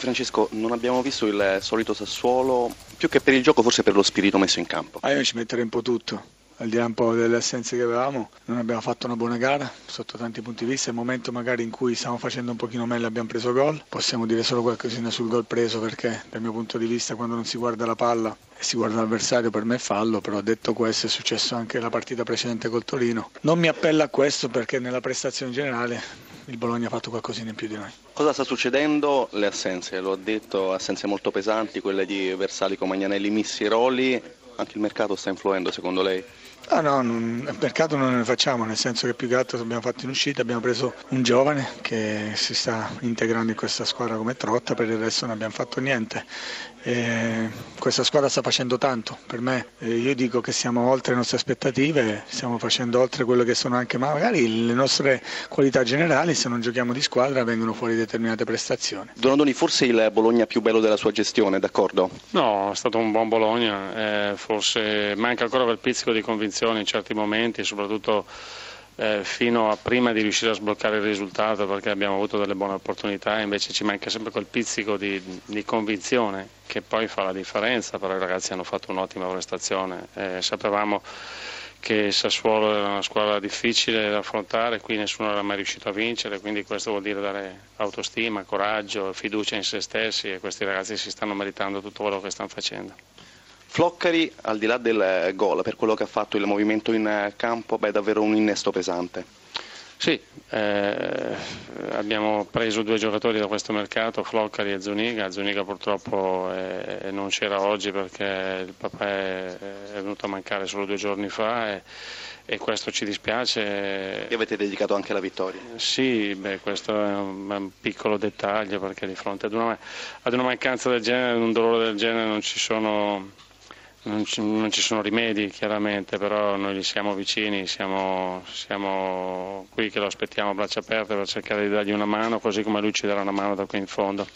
Francesco, non abbiamo visto il solito Sassuolo, più che per il gioco forse per lo spirito messo in campo. Ah, io ci metterei un po' tutto al di là un po' delle assenze che avevamo, non abbiamo fatto una buona gara sotto tanti punti di vista, il momento magari in cui stiamo facendo un pochino meglio abbiamo preso gol, possiamo dire solo qualcosina sul gol preso perché dal mio punto di vista quando non si guarda la palla e si guarda l'avversario per me è fallo, però detto questo è successo anche la partita precedente col Torino. Non mi appella a questo perché nella prestazione generale il Bologna ha fatto qualcosina in più di noi. Cosa sta succedendo? Le assenze, lo ho detto, assenze molto pesanti, quelle di Versali, Comagnanelli, Missi, Roli, anche il mercato sta influendo secondo lei? Ah no, non, il mercato non ne facciamo, nel senso che più che altro abbiamo fatto in uscita, abbiamo preso un giovane che si sta integrando in questa squadra come Trotta, per il resto non abbiamo fatto niente. E questa squadra sta facendo tanto, per me io dico che siamo oltre le nostre aspettative, stiamo facendo oltre quello che sono anche magari le nostre qualità generali, se non giochiamo di squadra vengono fuori determinate prestazioni. Donadoni, forse il Bologna più bello della sua gestione, d'accordo? No, è stato un buon Bologna, eh, forse manca ancora quel pizzico di convinzione in certi momenti, soprattutto eh, fino a prima di riuscire a sbloccare il risultato perché abbiamo avuto delle buone opportunità, invece ci manca sempre quel pizzico di, di convinzione che poi fa la differenza, però i ragazzi hanno fatto un'ottima prestazione, eh, sapevamo che Sassuolo era una squadra difficile da affrontare, qui nessuno era mai riuscito a vincere, quindi questo vuol dire dare autostima, coraggio, fiducia in se stessi e questi ragazzi si stanno meritando tutto quello che stanno facendo. Floccari, al di là del gol, per quello che ha fatto il movimento in campo, è davvero un innesto pesante. Sì, eh, abbiamo preso due giocatori da questo mercato, Floccari e Zuniga. Zuniga purtroppo eh, non c'era oggi perché il papà è, è, venuto a mancare solo due giorni fa e, e questo ci dispiace. E avete dedicato anche la vittoria? Sì, beh, questo è un, un, piccolo dettaglio perché di fronte ad una, ad una mancanza del genere, ad un dolore del genere non ci sono non ci, non ci, sono rimedi chiaramente, però noi gli siamo vicini, siamo, siamo qui che lo aspettiamo a braccia aperte per cercare di dargli una mano, così come lui ci darà una mano da qui in fondo.